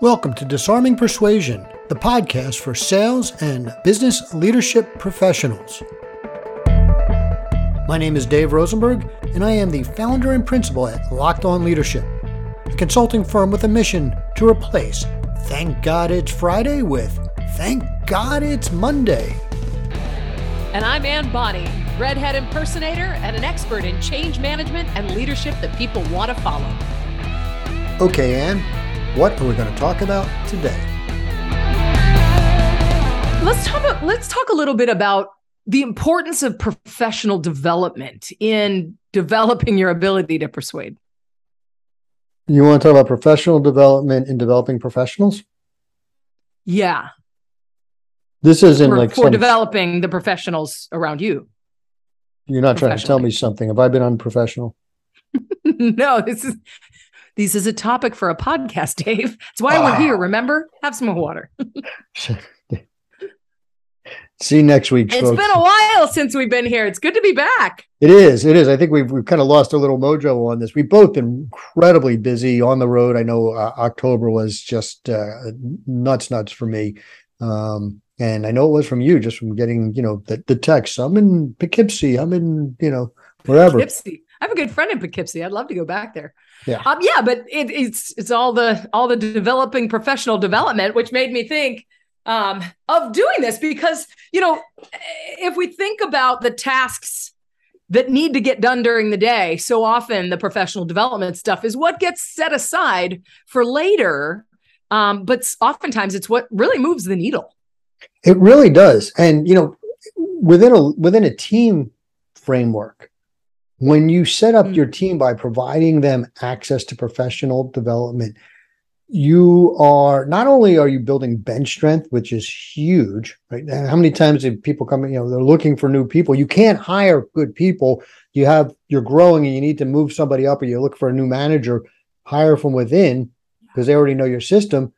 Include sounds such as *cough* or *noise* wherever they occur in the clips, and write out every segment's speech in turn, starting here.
Welcome to Disarming Persuasion, the podcast for sales and business leadership professionals. My name is Dave Rosenberg, and I am the founder and principal at Locked On Leadership, a consulting firm with a mission to replace Thank God It's Friday with Thank God It's Monday. And I'm Anne Bonney, redhead impersonator and an expert in change management and leadership that people want to follow. Okay, Anne, what are we going to talk about today? Let's talk. Let's talk a little bit about the importance of professional development in developing your ability to persuade. You want to talk about professional development in developing professionals? Yeah. This isn't for, like for some, developing the professionals around you. you're not trying to tell me something. Have I been unprofessional? *laughs* no, this is this is a topic for a podcast, *laughs* Dave. That's why we're here. Remember, have some water. *laughs* *laughs* See you next week. It's folks. been a while since we've been here. It's good to be back. It is. It is. I think we've we've kind of lost a little mojo on this. We've both been incredibly busy on the road. I know uh, October was just uh, nuts, nuts for me, um, and I know it was from you, just from getting you know the the text. I'm in Poughkeepsie. I'm in you know wherever. Poughkeepsie. I have a good friend in Poughkeepsie. I'd love to go back there. Yeah. Um, yeah, but it, it's it's all the all the developing professional development, which made me think um, of doing this because you know if we think about the tasks that need to get done during the day, so often the professional development stuff is what gets set aside for later. Um, but oftentimes it's what really moves the needle. It really does, and you know within a within a team framework when you set up Mm. your team by providing them access to professional development you are not only are you building bench strength which is huge right? And how many times have people come in you know they're looking for new people? You can't hire good people. You have you're growing and you need to move somebody up or you look for a new manager hire from within because they already know your system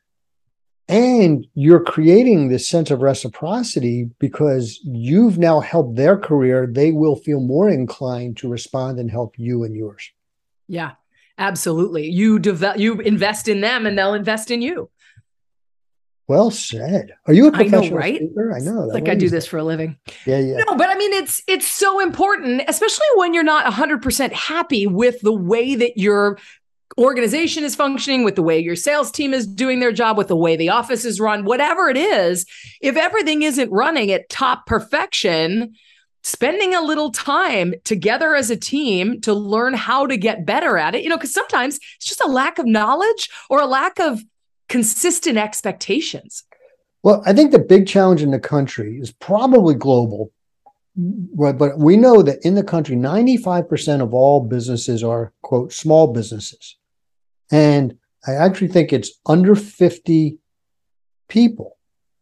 and you're creating this sense of reciprocity because you've now helped their career they will feel more inclined to respond and help you and yours Yeah, absolutely. You develop, you invest in them, and they'll invest in you. well said are you a professional I know, right? speaker i know that Like I do this for a living. yeah yeah No, but I mean, it's it's so important, especially when you're not 100% happy with the way that your organization is functioning, with the way your sales team is doing their job, with the way the office is run, whatever it is. If everything isn't running at top perfection, spending a little time together as a team to learn how to get better at it, you know, because sometimes it's just a lack of knowledge or a lack of consistent expectations. Well, I think the big challenge in the country is probably global, but but we know that in the country, 95% of all businesses are, quote, small businesses. And I actually think it's under 50 people,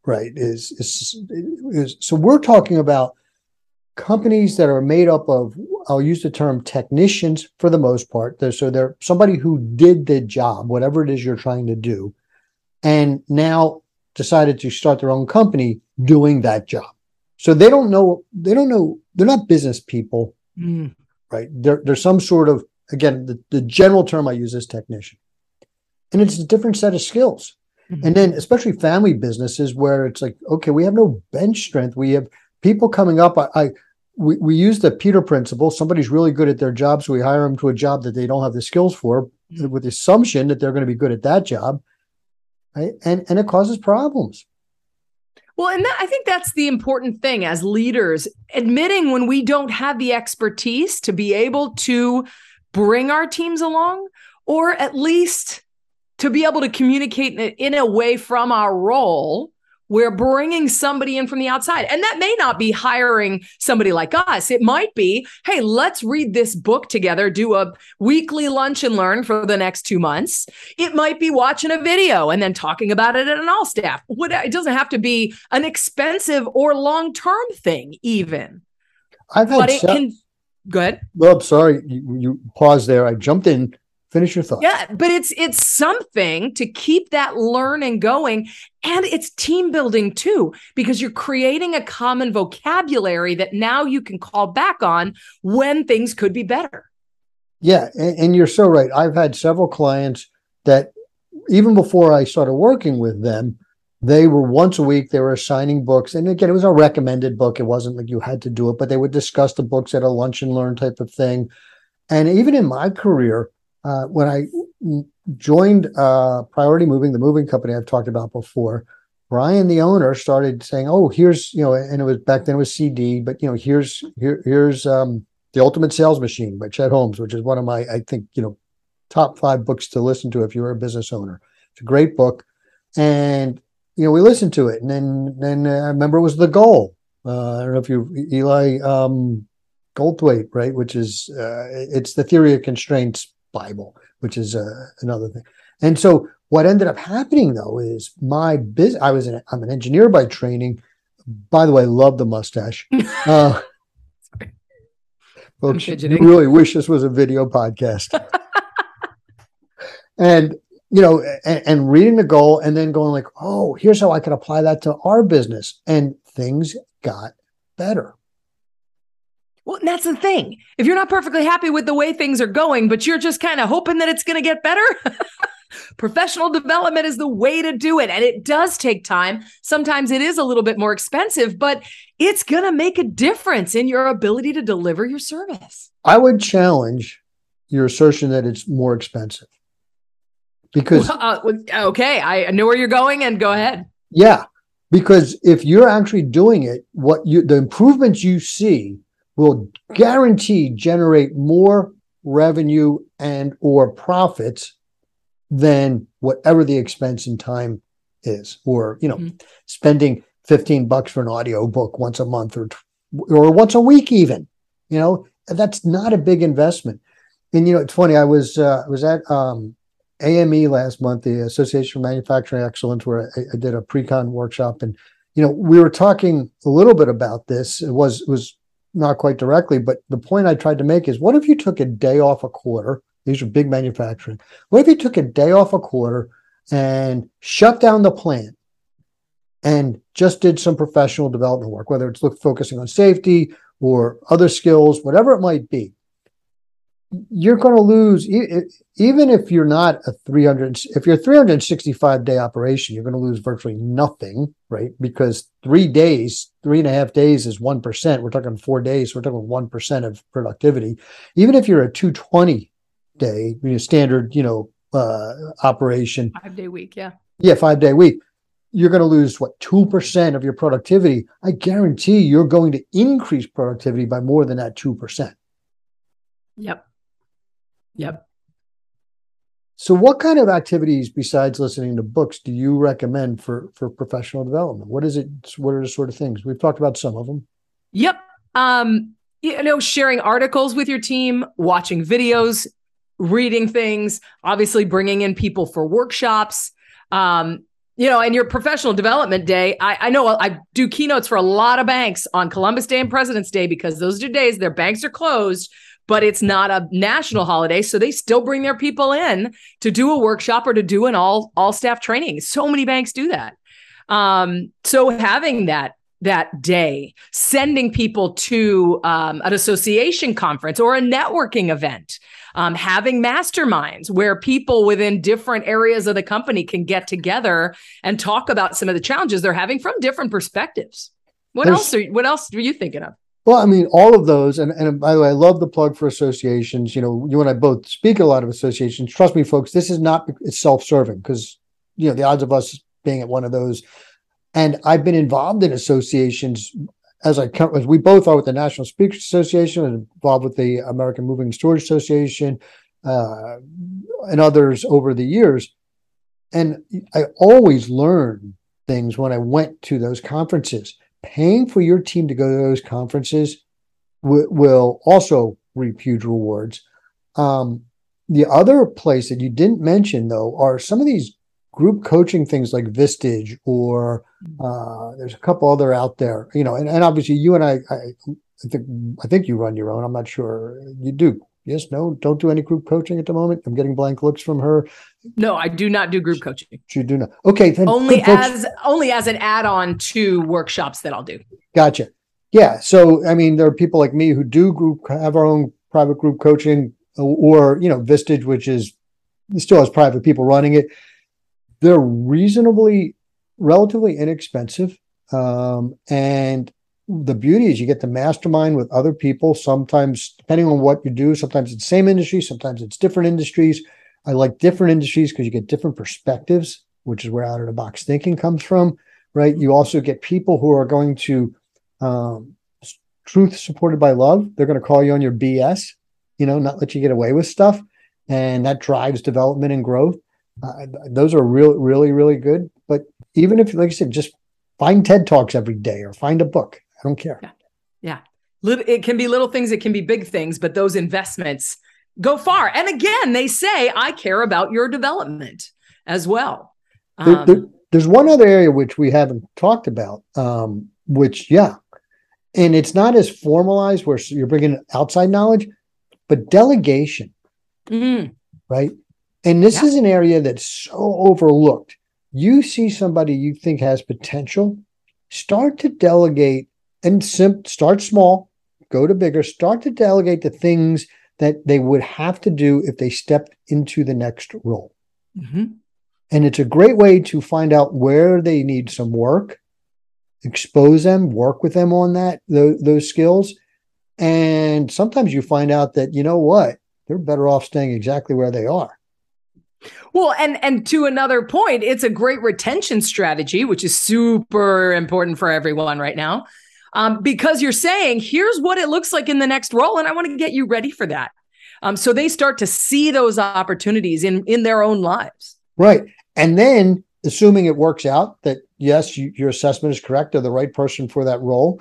right? Is, is, is so we're talking about companies that are made up of, I'll use the term technicians for the most part. They're, so they're somebody who did the job, whatever it is you're trying to do, and now decided to start their own company doing that job. So they don't know, they don't know, they're not business people, Mm. right? They're, they're some sort of, again, the, the general term I use is technician. And it's a different set of skills. Mhm. And then, especially family businesses where it's like, okay, we have no bench strength. We have people coming up. I, I we, we use the Peter principle. Somebody's really good at their job, so we hire them to a job that they don't have the skills for, with the assumption that they're going to be good at that job, right? And and it causes problems. Well, and that, I think that's the important thing as leaders, admitting when we don't have the expertise to be able to bring our teams along, or at least to be able to communicate in a, way from our role. We're bringing somebody in from the outside. And that may not be hiring somebody like us. It might be, hey, let's read this book together, do a weekly lunch and learn for the next two months. It might be watching a video and then talking about it at an all staff. What it doesn't have to be an expensive or long term thing, even. I've had. But it can. Good. well, I'm sorry, you, you pause there. I jumped in. Finish your thought. Yeah, but it's it's something to keep that learning going, and it's team building too, because you're creating a common vocabulary that now you can call back on when things could be better. Yeah, and, and you're so right. I've had several clients that even before I started working with them, they were once a week, they were assigning books. And again, it was a recommended book. It wasn't like you had to do it, but they would discuss the books at a lunch and learn type of thing. And even in my career, uh, when I joined uh, Priority Moving, the moving company I've talked about before, Brian, the owner, started saying, "Oh, here's you know," and it was back then it was CD, but you know, here's here here's um, the Ultimate Sales Machine by Chet Holmes, which is one of my I think you know top five books to listen to if you're a business owner. It's a great book, and you know we listened to it, and then then uh, I remember it was the goal. Uh, I don't know if you Eli um, Goldthwait, right? Which is uh, it's the theory of constraints Bible, which is uh, another thing. And so what ended up happening though is my business. I was an I'm an engineer by training. By the way, love the mustache. *laughs* Uh, folks, really wish this was a video podcast. *laughs* and you know, and, and, reading the goal and then going like, oh, here's how I could apply that to our business, and things got better. Well, that's the thing. If you're not perfectly happy with the way things are going, but you're just kind of hoping that it's going to get better, *laughs* professional development is the way to do it. And it does take time. Sometimes it is a little bit more expensive, but it's going to make a difference in your ability to deliver your service. I would challenge your assertion that it's more expensive. Because, uh, okay, I know where you're going and go ahead. Yeah. Because if you're actually doing it, what you, the improvements you see will guarantee generate more revenue and or profits than whatever the expense in time is or you know mm-hmm. spending 15 bucks for an audio book once a month or or once a week even you know that's not a big investment and you know it's funny i was uh, was at um, ame last month the association for manufacturing excellence where I, I did a pre-con workshop and you know we were talking a little bit about this it was it was not quite directly, but the point I tried to make is what if you took a day off a quarter? These are big manufacturing. What if you took a day off a quarter and shut down the plant and just did some professional development work, whether it's look, focusing on safety or other skills, whatever it might be? You're going to lose even if you're not a 300 if you're a 365 day operation you're going to lose virtually nothing right? Because three days three and a half days is 1% we're talking four days we're talking 1% of productivity. Even if you're a 220 day you know, standard you know uh, operation. Five day week yeah. Yeah five day week. You're going to lose what 2% of your productivity? I guarantee you're going to increase productivity by more than that 2% yep Yep. So, what kind of activities besides listening to books do you recommend for for professional development? What is it? What are the sort of things we've talked about? Some of them. Yep. Um, you know, sharing articles with your team, watching videos, reading things, obviously bringing in people for workshops. Um, you know, and your professional development day, I, I know I do keynotes for a lot of banks on Columbus Day and President's Day because those are days their banks are closed but it's not a national holiday so they still bring their people in to do a workshop or to do an all all staff training. So many banks do that. Um, so having that that day sending people to um, an association conference or a networking event um, having masterminds where people within different areas of the company can get together and talk about some of the challenges they're having from different perspectives. What There's, else are what else are you thinking of well, I mean, all of those, and, and by the way, I love the plug for associations. You know, you and I both speak a lot of associations. Trust me, folks, this is not it's self-serving because you know the odds of us being at one of those. And I've been involved in associations as I as we both are with the National Speakers Association and involved with the American Moving Storage Association uh, and others over the years. And I always learn things when I went to those conferences paying for your team to go to those conferences w- will also reap huge rewards. Um, the other place that you didn't mention, though, are some of these group coaching things like Vistage, or uh, there's a couple other out there. You know, and, and obviously you and I, I, I think I think you run your own. I'm not sure you do. Yes, no, don't do any group coaching at the moment. I'm getting blank looks from her. No, I do not do group coaching. You do not. Okay, only as only as an add-on to workshops that I'll do. Gotcha. Yeah. So I mean, there are people like me who do group have our own private group coaching, or you know, Vistage, which is still has private people running it. they're reasonably, relatively inexpensive. Um, and the beauty is you get to mastermind with other people. Sometimes, depending on what you do, sometimes it's same industry, sometimes it's different industries. I like different industries because you get different perspectives, which is where out of the box thinking comes from, right? You also get people who are going to um, truth supported by love. They're going to call you on your BS, you know, not let you get away with stuff, and that drives development and growth. Uh, those are really, really, really good. But even if, like I said, just find TED Talks every day or find a book. I don't care. Yeah. yeah. It can be little things, it can be big things, but those investments go far. And again, they say, I care about your development as well. Um, there, there, there's one other area which we haven't talked about, um, which, yeah, and it's not as formalized where you're bringing outside knowledge, but delegation, mm-hmm. right? And this yeah. is an area that's so overlooked. You see somebody you think has potential, start to delegate and sim- start small, go to bigger, start to delegate the things that they would have to do if they stepped into the next role. Mm-hmm. And it's a great way to find out where they need some work, expose them, work with them on that, those, those skills. And sometimes you find out that, you know what, they're better off staying exactly where they are. Well, and and to another point, it's a great retention strategy, which is super important for everyone right now um, because you're saying, here's what it looks like in the next role. And I want to get you ready for that. Um, so they start to see those opportunities in, in their own lives. Right. And then, assuming it works out that yes, you, your assessment is correct, they're the right person for that role.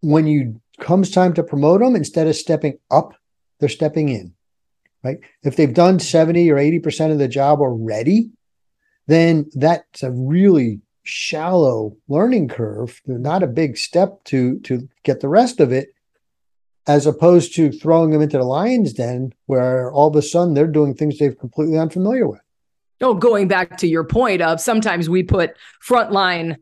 When you comes time to promote them, instead of stepping up, they're stepping in. Right. If they've done 70 or 80% of the job already, then that's a really shallow learning curve, not a big step to to get the rest of it, as opposed to throwing them into the lion's den where all of a sudden they're doing things they've completely unfamiliar with. Oh, going back to your point of sometimes we put frontline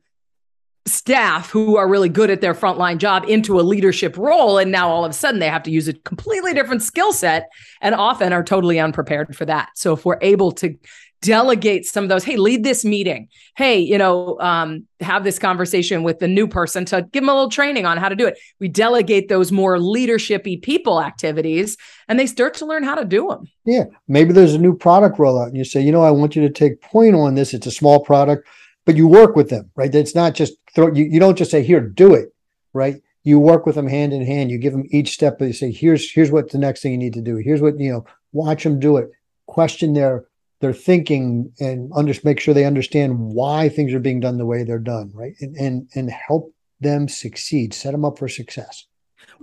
staff who are really good at their frontline job into a leadership role and now all of a sudden they have to use a completely different skill set and often are totally unprepared for that so if we're able to delegate some of those hey lead this meeting. Hey you know um, have this conversation with the new person to give them a little training on how to do it. We delegate those more leadershipy people activities and they start to learn how to do them yeah maybe there's a new product rollout and you say you know i want you to take point on this. It's a small product but you work with them right? It's not just throw you, you don't just say here do it right? You work with them hand in hand. You give them each step but you say here's here's what the next thing you need to do. Here's what you know watch them do it. Question their their thinking and under, make sure they understand why things are being done the way they're done, right? And and and help them succeed, set them up for success.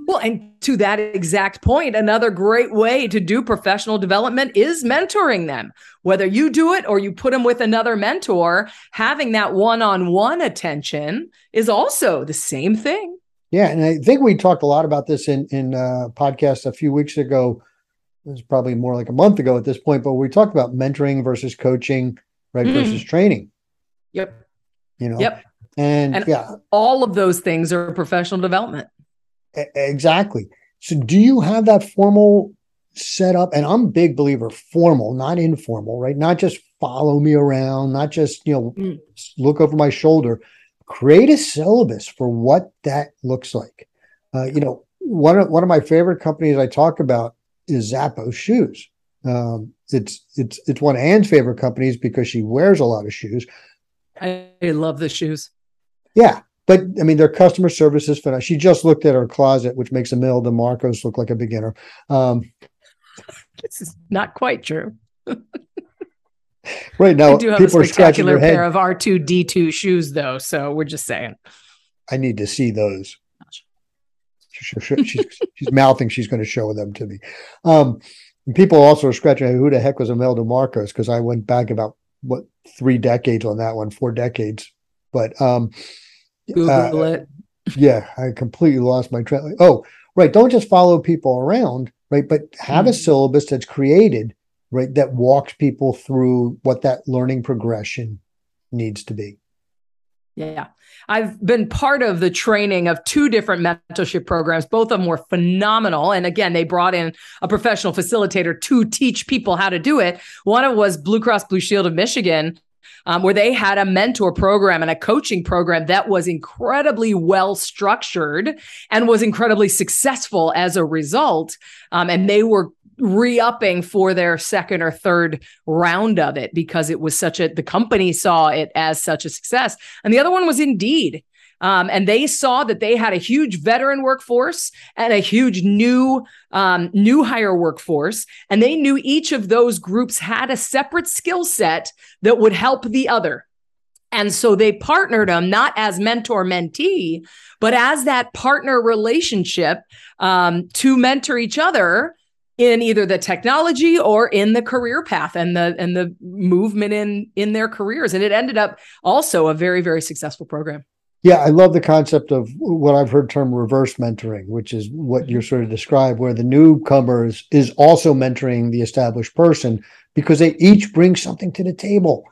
Well, and to that exact point, another great way to do professional development is mentoring them. Whether you do it or you put them with another mentor, having that one on one attention is also the same thing. Yeah. And I think we talked a lot about this in, in a podcast a few weeks ago was probably more like a month ago at this point, but we talked about mentoring versus coaching, right? Mm. Versus training. Yep. You know, yep. And, and yeah, all of those things are professional development. exactly. So do you have that formal setup? And I'm a big believer formal, not informal, right? Not just follow me around, not just, you know, mm. look over my shoulder. Create a syllabus for what that looks like. Uh, you know, one of one of my favorite companies I talk about is Zappos shoes. Um, it's it's it's one of Anne's favorite companies because she wears a lot of shoes. I love the shoes. Yeah, but I mean, their customer service is phenomenal. She just looked at her closet, which makes Imelda Marcos look like a beginner. Um, *laughs* this is not quite true. *laughs* right now, I do have a spectacular pair of R two D two shoes, though. So we're just saying. I need to see those she's, she's mouthing she's going to show them to me. Um, people also are scratching who the heck was Imelda Marcos because I went back about what three decades on that one, four decades. But um, Google uh, it. Yeah, I completely lost my train. Oh, right. Don't just follow people around, right? But have mm-hmm. a syllabus that's created, right, that walks people through what that learning progression needs to be. Yeah. I've been part of the training of two different mentorship programs. Both of them were phenomenal. And again, they brought in a professional facilitator to teach people how to do it. One of was Blue Cross Blue Shield of Michigan, um, where they had a mentor program and a coaching program that was incredibly well structured and was incredibly successful as a result. Um, and they were re-upping for their second or third round of it because it was such a the company saw it as such a success. And the other one was indeed. Um, and they saw that they had a huge veteran workforce and a huge new um, new hire workforce, and they knew each of those groups had a separate skill set that would help the other. And so they partnered them not as mentor mentee, but as that partner relationship um, to mentor each other in either the technology or in the career path and the and the movement in in their careers and it ended up also a very very successful program yeah, I love the concept of what I've heard term reverse mentoring, which is what you're sort of described, where the newcomer is, is also mentoring the established person because they each bring something to the table.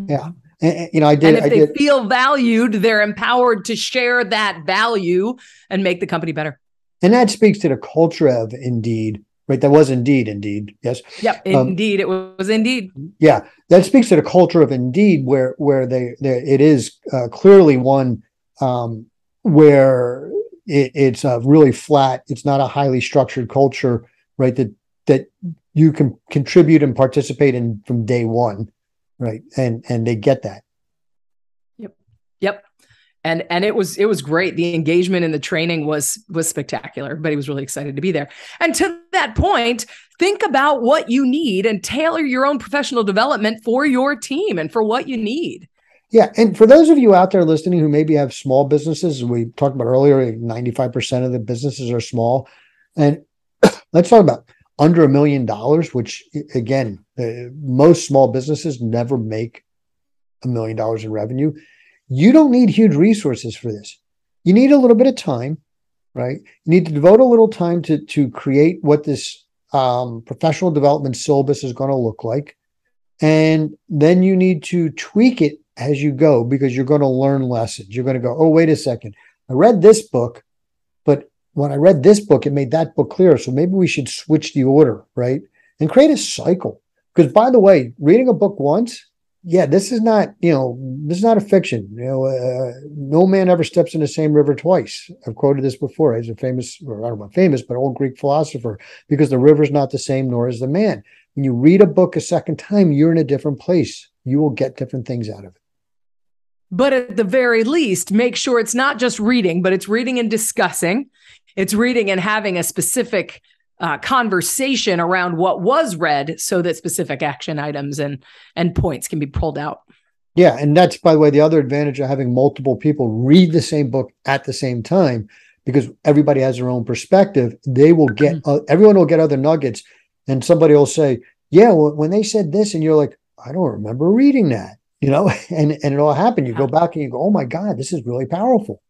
Mm-hmm. Yeah. And, you know, I did. And if I they did, feel valued, they're empowered to share that value and make the company better. And that speaks to the culture of Indeed, right? That was Indeed, Indeed. Yes. Yep. Um, indeed, um, it was Indeed. Yeah, that speaks to the culture of Indeed, where where they, they it is uh, clearly one um, where it, it's a really flat. It's not a highly structured culture, right? That that you can contribute and participate in from day one, right? And and they get that. Yep. Yep. And and it was it was great. The engagement in the training was was spectacular. Everybody was really excited to be there. And to that point, think about what you need and tailor your own professional development for your team and for what you need. Yeah. And for those of you out there listening who maybe have small businesses, we talked about earlier, 95% of the businesses are small. And *coughs* let's talk about under a million dollars, which again, most small businesses never make a million dollars in revenue. You don't need huge resources for this. You need a little bit of time, right? You need to devote a little time to, to create what this um, professional development syllabus is going to look like. And then you need to tweak it as you go because you're going to learn lessons. You're going to go, oh, wait a second. I read this book, but when I read this book, it made that book clearer. So maybe we should switch the order, right? And create a cycle. Because by the way, reading a book once, yeah, this is not, you know, this is not a fiction. You know, uh, no man ever steps in the same river twice. I've quoted this before. He's a famous, or I don't know, famous, but old Greek philosopher, because the river's not the same, nor is the man. When you read a book a second time, you're in a different place. You will get different things out of it. But at the very least, make sure it's not just reading, but it's reading and discussing. It's reading and having a specific uh, conversation around what was read so that specific action items and and points can be pulled out. Yeah, and that's by the way the other advantage of having multiple people read the same book at the same time because everybody has their own perspective. They will get uh, everyone will get other nuggets, and somebody will say, "Yeah, well, when they said this," and you're like, "I don't remember reading that." you know, *laughs* and, and it all happened. You go back and you go, oh my God, this is really powerful.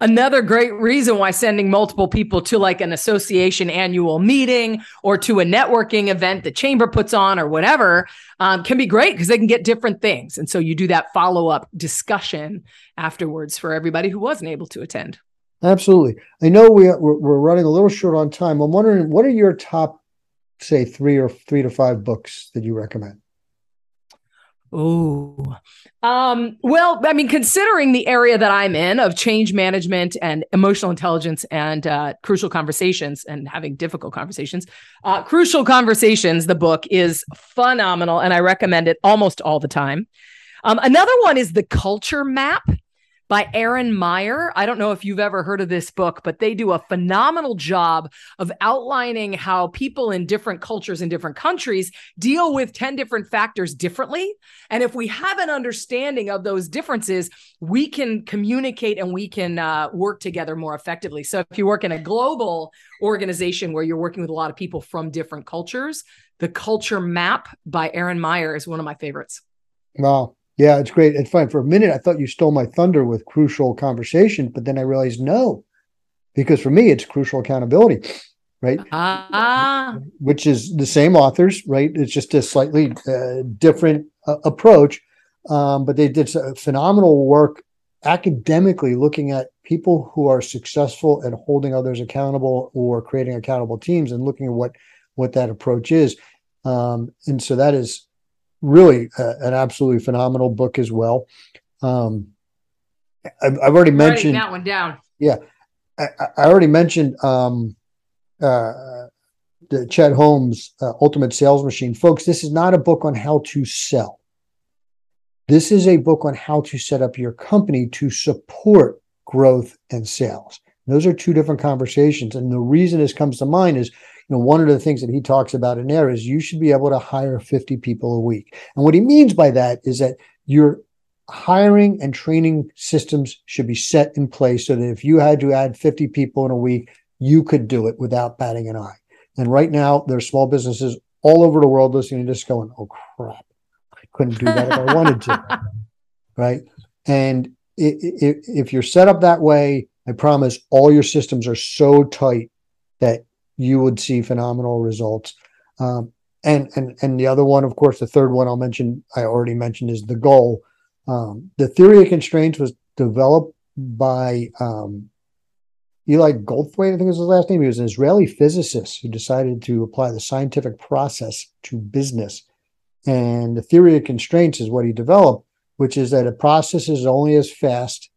Another great reason why sending multiple people to like an association annual meeting or to a networking event the chamber puts on or whatever um, can be great because they can get different things. And so you do that follow up discussion afterwards for everybody who wasn't able to attend. Absolutely. I know we, we're, we're running a little short on time. I'm wondering what are your top, say, three or three to five books that you recommend? Oh, um, well, I mean, considering the area that I'm in of change management and emotional intelligence and uh, crucial conversations and having difficult conversations, uh, crucial conversations, the book is phenomenal and I recommend it almost all the time. Um, another one is the culture map by Erin Meyer. I don't know if you've ever heard of this book, but they do a phenomenal job of outlining how people in different cultures in different countries deal with 10 different factors differently. And if we have an understanding of those differences, we can communicate and we can uh, work together more effectively. So if you work in a global organization where you're working with a lot of people from different cultures, the culture map by Erin Meyer is one of my favorites. Wow. Yeah, it's great. It's fine. For a minute, I thought you stole my thunder with crucial conversation, but then I realized no, because for me, it's crucial accountability, right? Ah. Which is the same authors, right? It's just a slightly uh, different uh, approach. Um, but they did phenomenal work academically looking at people who are successful at holding others accountable or creating accountable teams and looking at what what that approach is. Um, and so that is really uh, an absolutely phenomenal book as well. Um, I've, I've already mentioned that one down. Yeah, I, I already mentioned um, uh, the Chet Holmes uh, Ultimate Sales Machine. Folks, this is not a book on how to sell. This is a book on how to set up your company to support growth and sales. Those are two different conversations. And the reason this comes to mind is, you know, one of the things that he talks about in there is you should be able to hire 50 people a week. And what he means by that is that your hiring and training systems should be set in place so that if you had to add 50 people in a week, you could do it without batting an eye. And right now, there's small businesses all over the world listening to this going, oh crap, I couldn't do that if I wanted to. *laughs* Right. And if you're set up that way, I promise all your systems are so tight that you would see phenomenal results. Um, and and and the other one, of course, the third one I'll mention, I already mentioned, is the goal. Um, the theory of constraints was developed by um, Eli Goldthwait, I think was his last name. He was an Israeli physicist who decided to apply the scientific process to business. And the theory of constraints is what he developed, which is that a process is only as fast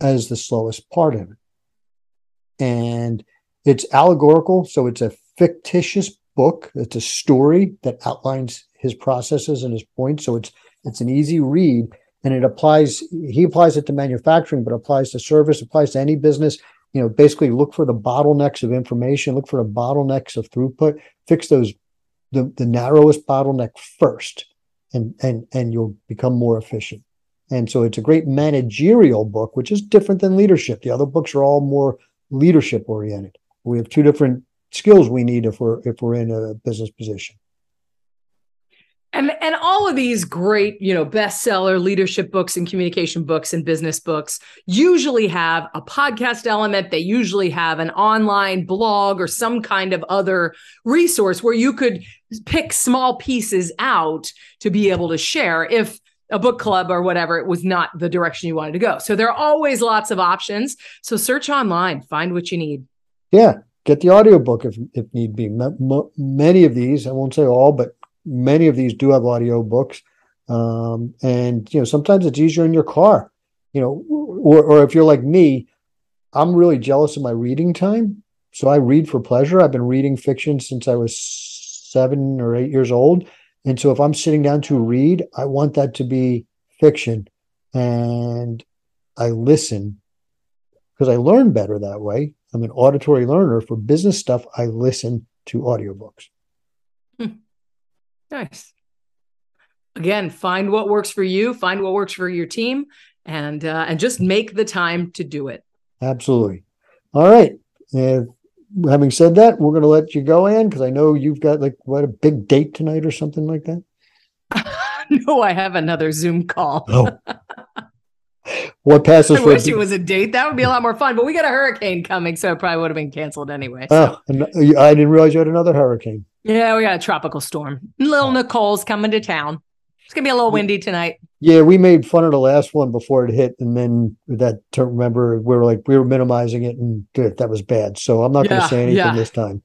as the slowest part of it. And it's allegorical, so it's a fictitious book. It's a story that outlines his processes and his points. So it's it's an easy read and it applies he applies it to manufacturing but applies to service applies to any business you know basically look for the bottlenecks of information look for the bottlenecks of throughput fix those the, the narrowest bottleneck first and and and you'll become more efficient and so it's a great managerial book which is different than leadership the other books are all more leadership oriented we have two different skills we need if we're if we're in a business position and and all of these great, you know, bestseller leadership books and communication books and business books usually have a podcast element. They usually have an online blog or some kind of other resource where you could pick small pieces out to be able to share if a book club or whatever it was not the direction you wanted to go. So there are always lots of options. So search online, find what you need. Yeah, get the audiobook if if need be. many of these, I won't say all, but many of these do have audio books. Um, and you know, sometimes it's easier in your car, you know, or, or if you're like me, I'm really jealous of my reading time. So I read for pleasure. I've been reading fiction since I was seven or eight years old. And so if I'm sitting down to read, I want that to be fiction. And I listen because I learn better that way. I'm an auditory learner. For business stuff, I listen to audiobooks. Nice. Again, find what works for you, find what works for your team, and uh, and just make the time to do it. Absolutely. All right. And having said that, we're going to let you go, Anne, because I know you've got like what a big date tonight or something like that. *laughs* no, I have another Zoom call. oh. *laughs* What passes I for wish it was a date. That would be a lot more fun. But we got a hurricane coming, so it probably would have been canceled anyway. So. Oh, I didn't realize you had another hurricane. Yeah, we got a tropical storm. Little oh. Nicole's coming to town. It's gonna be a little windy tonight. Yeah, we made fun of the last one before it hit, and then that to remember we were like we were minimizing it, and that was bad. So I'm not going to say anything yeah. this time.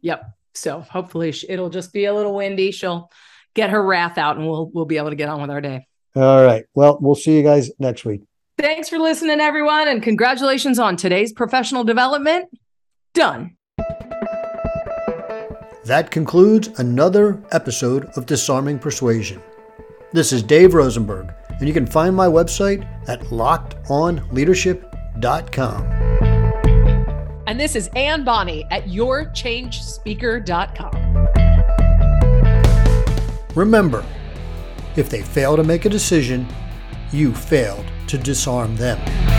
Yep. So hopefully it'll just be a little windy. She'll get her wrath out, and we'll we'll be able to get on with our day. All right. Well, we'll see you guys next week. Thanks for listening, everyone, and congratulations on today's professional development. Done. That concludes another episode of Disarming Persuasion. This is Dave Rosenberg, and you can find my website at lockedonleadership.com. And this is Anne Bonney at yourchangespeaker.com. Remember, if they fail to make a decision, you failed to disarm them.